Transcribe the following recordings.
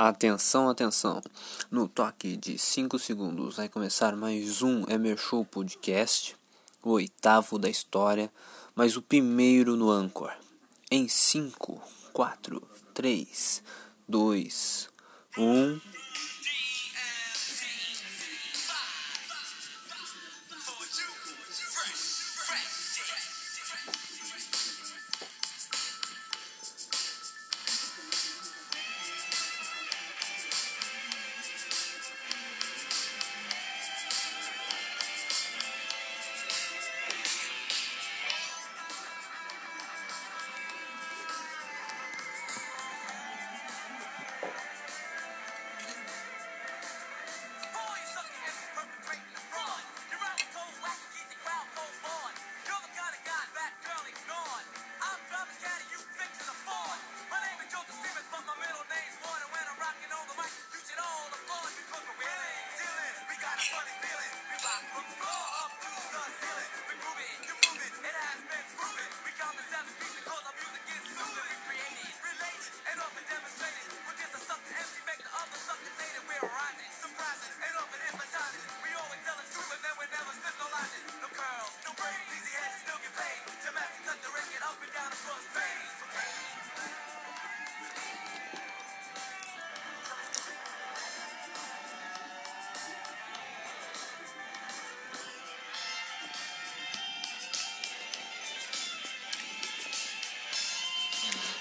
Atenção, atenção. No toque de 5 segundos vai começar mais um Emer Show Podcast, o oitavo da história, mas o primeiro no Anchor. Em 5, 4, 3, 2, 1.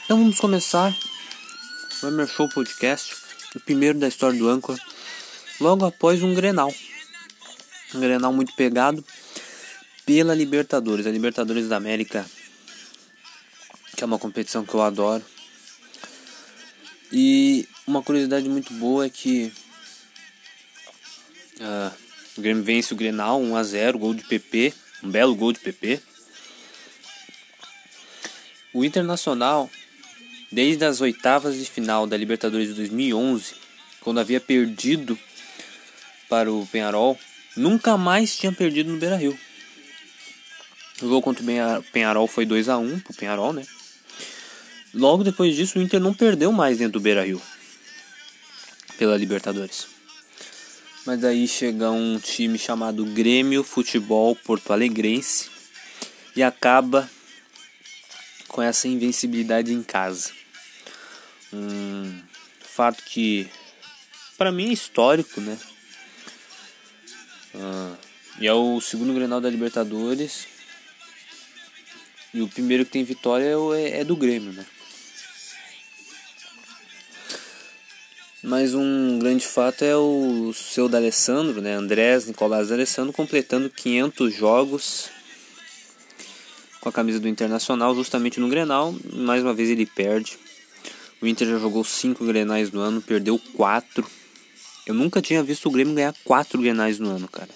Então vamos começar o Emer Show Podcast, o primeiro da história do Anchor, logo após um Grenal. Um Grenal muito pegado pela Libertadores, a Libertadores da América, que é uma competição que eu adoro. E uma curiosidade muito boa é que uh, o Grêmio vence o Grenal 1 a 0, gol de PP, um belo gol de PP. O Internacional desde as oitavas de final da Libertadores de 2011, quando havia perdido para o Penharol, nunca mais tinha perdido no Beira-Rio. O jogo contra o Penharol foi 2 a 1 pro Penharol, né? Logo depois disso, o Inter não perdeu mais dentro do Beira-Rio pela Libertadores. Mas daí chega um time chamado Grêmio Futebol Porto Alegrense e acaba com essa invencibilidade em casa. Um fato que para mim é histórico, né? Ah, e é o segundo Grenal da Libertadores. E o primeiro que tem vitória é, é do Grêmio, né? Mas um grande fato é o seu D'Alessandro, né? Andrés Nicolás D'Alessandro completando 500 jogos com a camisa do Internacional, justamente no Grenal. Mais uma vez ele perde. O Inter já jogou 5 Grenais no ano, perdeu 4. Eu nunca tinha visto o Grêmio ganhar 4 Grenais no ano, cara.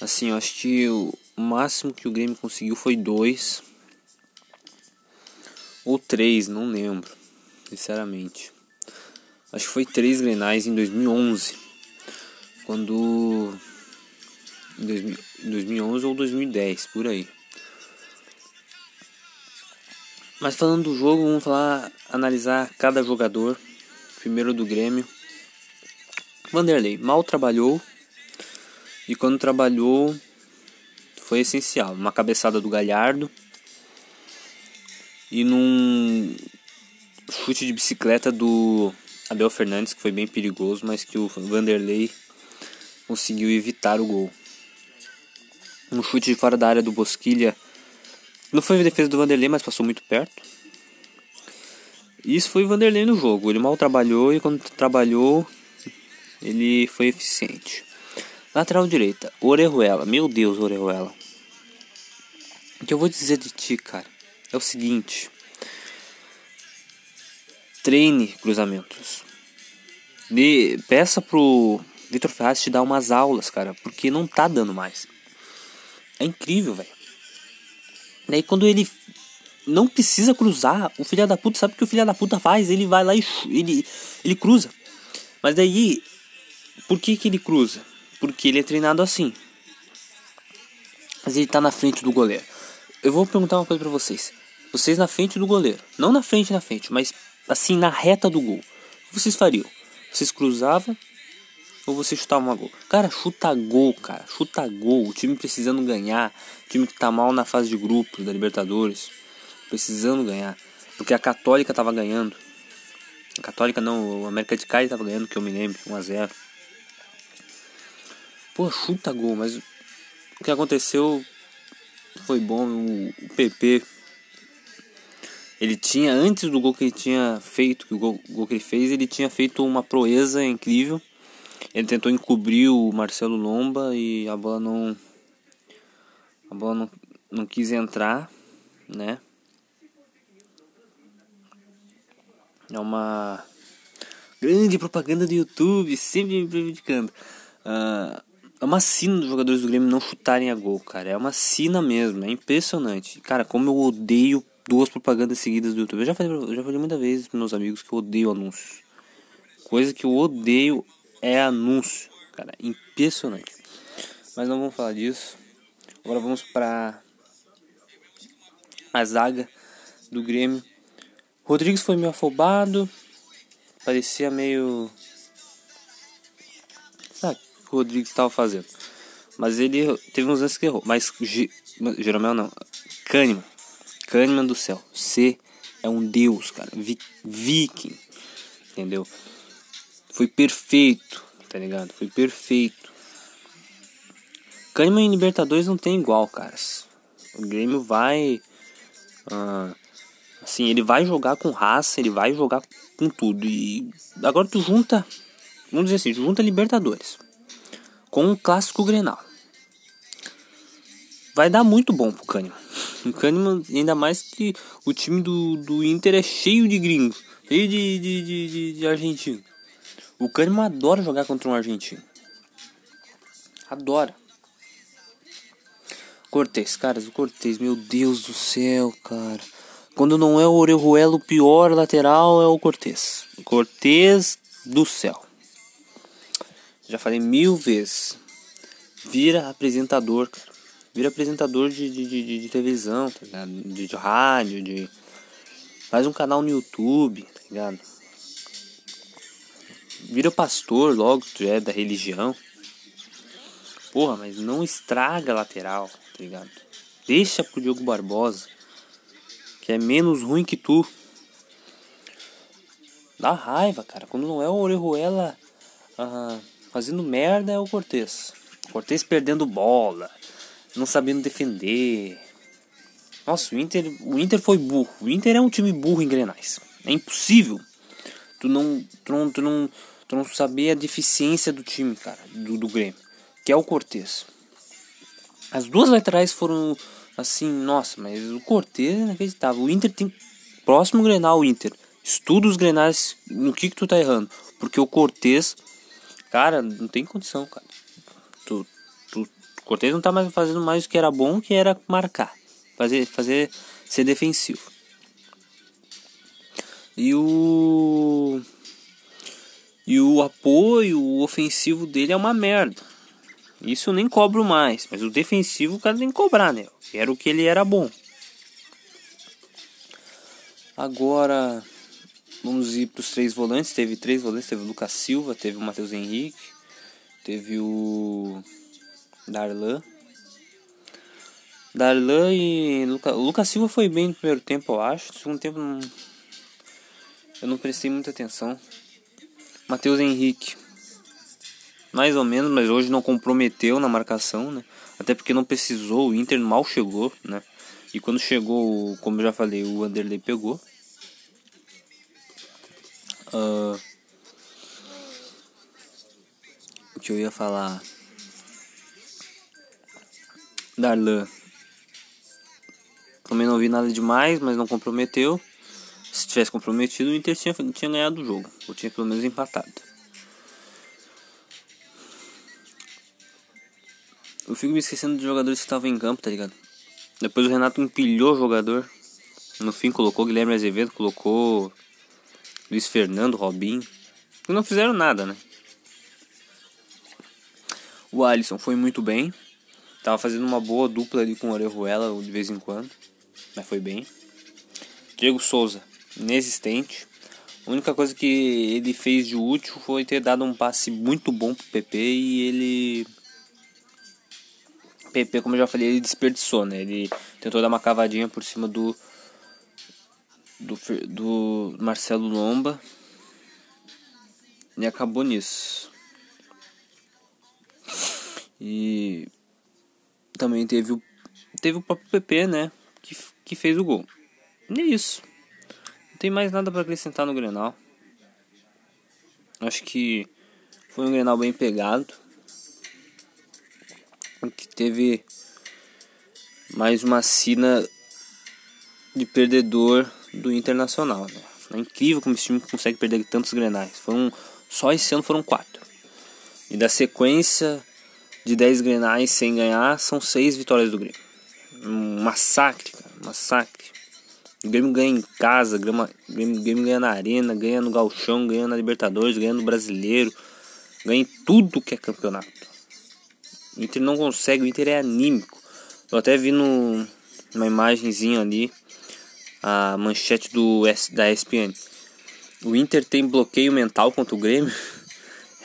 Assim, eu acho que o máximo que o Grêmio conseguiu foi 2 ou 3, não lembro, sinceramente. Acho que foi 3 Grenais em 2011. Quando em 2011 ou 2010, por aí. Mas falando do jogo, vamos falar, analisar cada jogador. Primeiro do Grêmio. Vanderlei mal trabalhou e quando trabalhou foi essencial. Uma cabeçada do Galhardo e num chute de bicicleta do Abel Fernandes que foi bem perigoso, mas que o Vanderlei conseguiu evitar o gol. Um chute de fora da área do Bosquilha não foi defesa do Vanderlei, mas passou muito perto. Isso foi o Vanderlei no jogo. Ele mal trabalhou e quando trabalhou, ele foi eficiente. Lateral direita, Orejuela. Meu Deus, Orejuela. O que eu vou dizer de ti, cara, é o seguinte. Treine cruzamentos. De, peça pro Vitor Ferraz te dar umas aulas, cara, porque não tá dando mais. É incrível, velho. Daí quando ele não precisa cruzar, o filho da puta sabe o que o filho da puta faz, ele vai lá e ele, ele cruza. Mas daí, por que, que ele cruza? Porque ele é treinado assim. Mas ele tá na frente do goleiro. Eu vou perguntar uma coisa para vocês. Vocês na frente do goleiro, não na frente na frente, mas assim na reta do gol. O que vocês fariam? Vocês cruzavam ou você chutava uma gol? Cara, chuta gol, cara. Chuta gol. O time precisando ganhar. O time que tá mal na fase de grupos da Libertadores. Precisando ganhar. Porque a Católica tava ganhando. A Católica não, o América de Cali tava ganhando, que eu me lembro, 1x0. Pô, chuta gol, mas o que aconteceu foi bom. O, o PP ele tinha, antes do gol que ele tinha feito, que o gol, gol, que ele fez, ele tinha feito uma proeza incrível. Ele tentou encobrir o Marcelo Lomba e a bola não. A bola não, não quis entrar, né? É uma grande propaganda do YouTube, sempre me prejudicando. Uh, é uma sina dos jogadores do Grêmio não chutarem a gol, cara. É uma sina mesmo, é impressionante. Cara, como eu odeio duas propagandas seguidas do YouTube. Eu já falei, eu já falei muitas vezes para meus amigos que eu odeio anúncios. Coisa que eu odeio é anúncio, cara, impressionante. Mas não vamos falar disso. Agora vamos para a zaga do Grêmio. Rodrigues foi meio afobado, parecia meio sabe o que o Rodrigues estava fazendo. Mas ele teve uns lances que errou, mas Jeromel não. Kahneman Kahneman do céu. Você é um deus, cara. Viking. Entendeu? Foi perfeito, tá ligado? Foi perfeito. Kahneman em Libertadores não tem igual, caras. O Grêmio vai. Uh, assim, ele vai jogar com raça, ele vai jogar com tudo. E agora tu junta. Vamos dizer assim, junta Libertadores com o clássico Grenal. Vai dar muito bom pro Kahneman. O Kahneman, ainda mais que o time do, do Inter é cheio de gringos, cheio de, de, de, de, de argentino. O Kahneman adora jogar contra um argentino. Adora. Cortez, caras, o Cortez, meu Deus do céu, cara. Quando não é o Orejuela, o pior lateral é o Cortez. Cortez do céu. Já falei mil vezes. Vira apresentador, cara. Vira apresentador de, de, de, de televisão, tá ligado? De, de rádio, de. Faz um canal no YouTube, tá ligado? Vira pastor logo, tu é da religião. Porra, mas não estraga a lateral, tá ligado? Deixa pro Diogo Barbosa, que é menos ruim que tu. Dá raiva, cara. Quando não é o Orejuela ah, fazendo merda, é o Cortez. Cortez perdendo bola não sabendo defender. Nossa, o Inter, o Inter foi burro. O Inter é um time burro em Grenais. É impossível tu não, tu não, tu não, tu não saber a deficiência do time, cara, do, do Grêmio, que é o Cortez. As duas laterais foram assim, nossa, mas o Cortez é inacreditável. O Inter tem próximo Grenal, o Inter. Estuda os Grenais, no que que tu tá errando? Porque o Cortez, cara, não tem condição, cara. Tu, Cortez não tá mais fazendo mais o que era bom, que era marcar, fazer, fazer ser defensivo. E o e o apoio ofensivo dele é uma merda. Isso eu nem cobro mais, mas o defensivo o cara tem que cobrar, né? Era o que ele era bom. Agora vamos ir para os três volantes. Teve três volantes, teve o Lucas Silva, teve o Matheus Henrique, teve o Darlan. Darlan e Luca, o Lucas Silva foi bem no primeiro tempo, eu acho. No segundo tempo não, eu não prestei muita atenção. Matheus Henrique. Mais ou menos, mas hoje não comprometeu na marcação, né? Até porque não precisou, o Inter mal chegou, né? E quando chegou, como eu já falei, o Anderley pegou. Uh, o que eu ia falar? Darlan. Também não vi nada demais, mas não comprometeu. Se tivesse comprometido, o Inter tinha, tinha ganhado o jogo. Ou tinha pelo menos empatado. Eu fico me esquecendo dos jogadores que estavam em campo, tá ligado? Depois o Renato empilhou o jogador. No fim colocou Guilherme Azevedo, colocou Luiz Fernando, Robinho. E não fizeram nada, né? O Alisson foi muito bem. Tava fazendo uma boa dupla ali com o Orejuela de vez em quando. Mas foi bem. Diego Souza, inexistente. A única coisa que ele fez de útil foi ter dado um passe muito bom pro PP e ele. PP, como eu já falei, ele desperdiçou, né? Ele tentou dar uma cavadinha por cima do. Do, do Marcelo Lomba. E acabou nisso. E também teve o, teve o próprio PP, né? Que, que fez o gol. E é isso. Não tem mais nada para acrescentar no Grenal. Acho que foi um Grenal bem pegado. Que teve mais uma sina de perdedor do Internacional. Né? É incrível como esse time consegue perder tantos Grenais. Foram, só esse ano foram quatro. E da sequência de 10 Grenais sem ganhar, são seis vitórias do Grêmio. Um massacre, cara. Massacre. O Grêmio ganha em casa, o Grêmio, Grêmio, ganha na Arena, ganha no Galchão, ganha na Libertadores, ganha no Brasileiro, ganha em tudo que é campeonato. O Inter não consegue, o Inter é anímico. Eu até vi no, uma imagenzinha ali a manchete do da ESPN. O Inter tem bloqueio mental contra o Grêmio.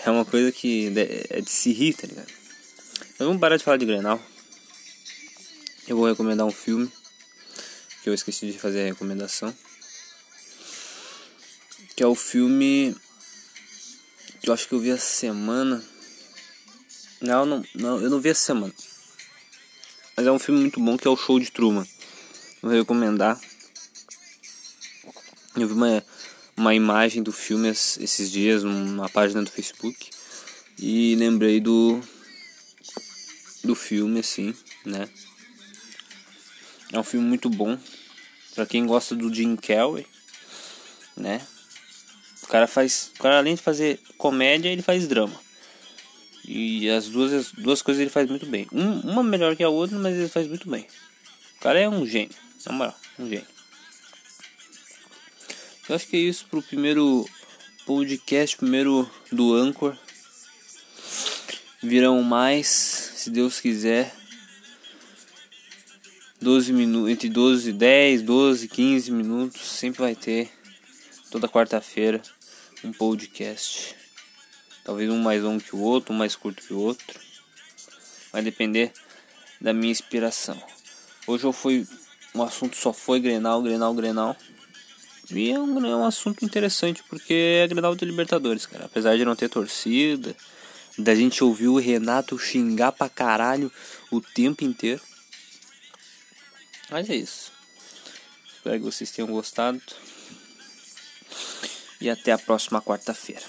É uma coisa que é de se rir, tá ligado? Mas vamos parar de falar de Grenal. Eu vou recomendar um filme que eu esqueci de fazer a recomendação. Que é o filme que eu acho que eu vi essa semana. Não, não, não, eu não vi essa semana. Mas é um filme muito bom que é o Show de Truman. Vou recomendar. Eu vi uma, uma imagem do filme esses dias numa página do Facebook e lembrei do do filme assim, né? É um filme muito bom. Pra quem gosta do Jim Kelly, né? O cara faz. O cara além de fazer comédia, ele faz drama. E as duas, as duas coisas ele faz muito bem. Um, uma melhor que a outra, mas ele faz muito bem. O cara é um gênio. Na moral, um gênio. Eu acho que é isso pro primeiro podcast, primeiro do Anchor. Virão mais, se Deus quiser. 12 minutos, entre 12 e 10, 12, 15 minutos, sempre vai ter toda quarta-feira um podcast. Talvez um mais longo que o outro, um mais curto que o outro. Vai depender da minha inspiração. Hoje eu fui um assunto só foi Grenal, Grenal, Grenal. E é um, é um assunto interessante porque é Grenal de Libertadores, cara. Apesar de não ter torcida, da gente ouvir o Renato xingar pra caralho o tempo inteiro. Mas é isso. Espero que vocês tenham gostado. E até a próxima quarta-feira.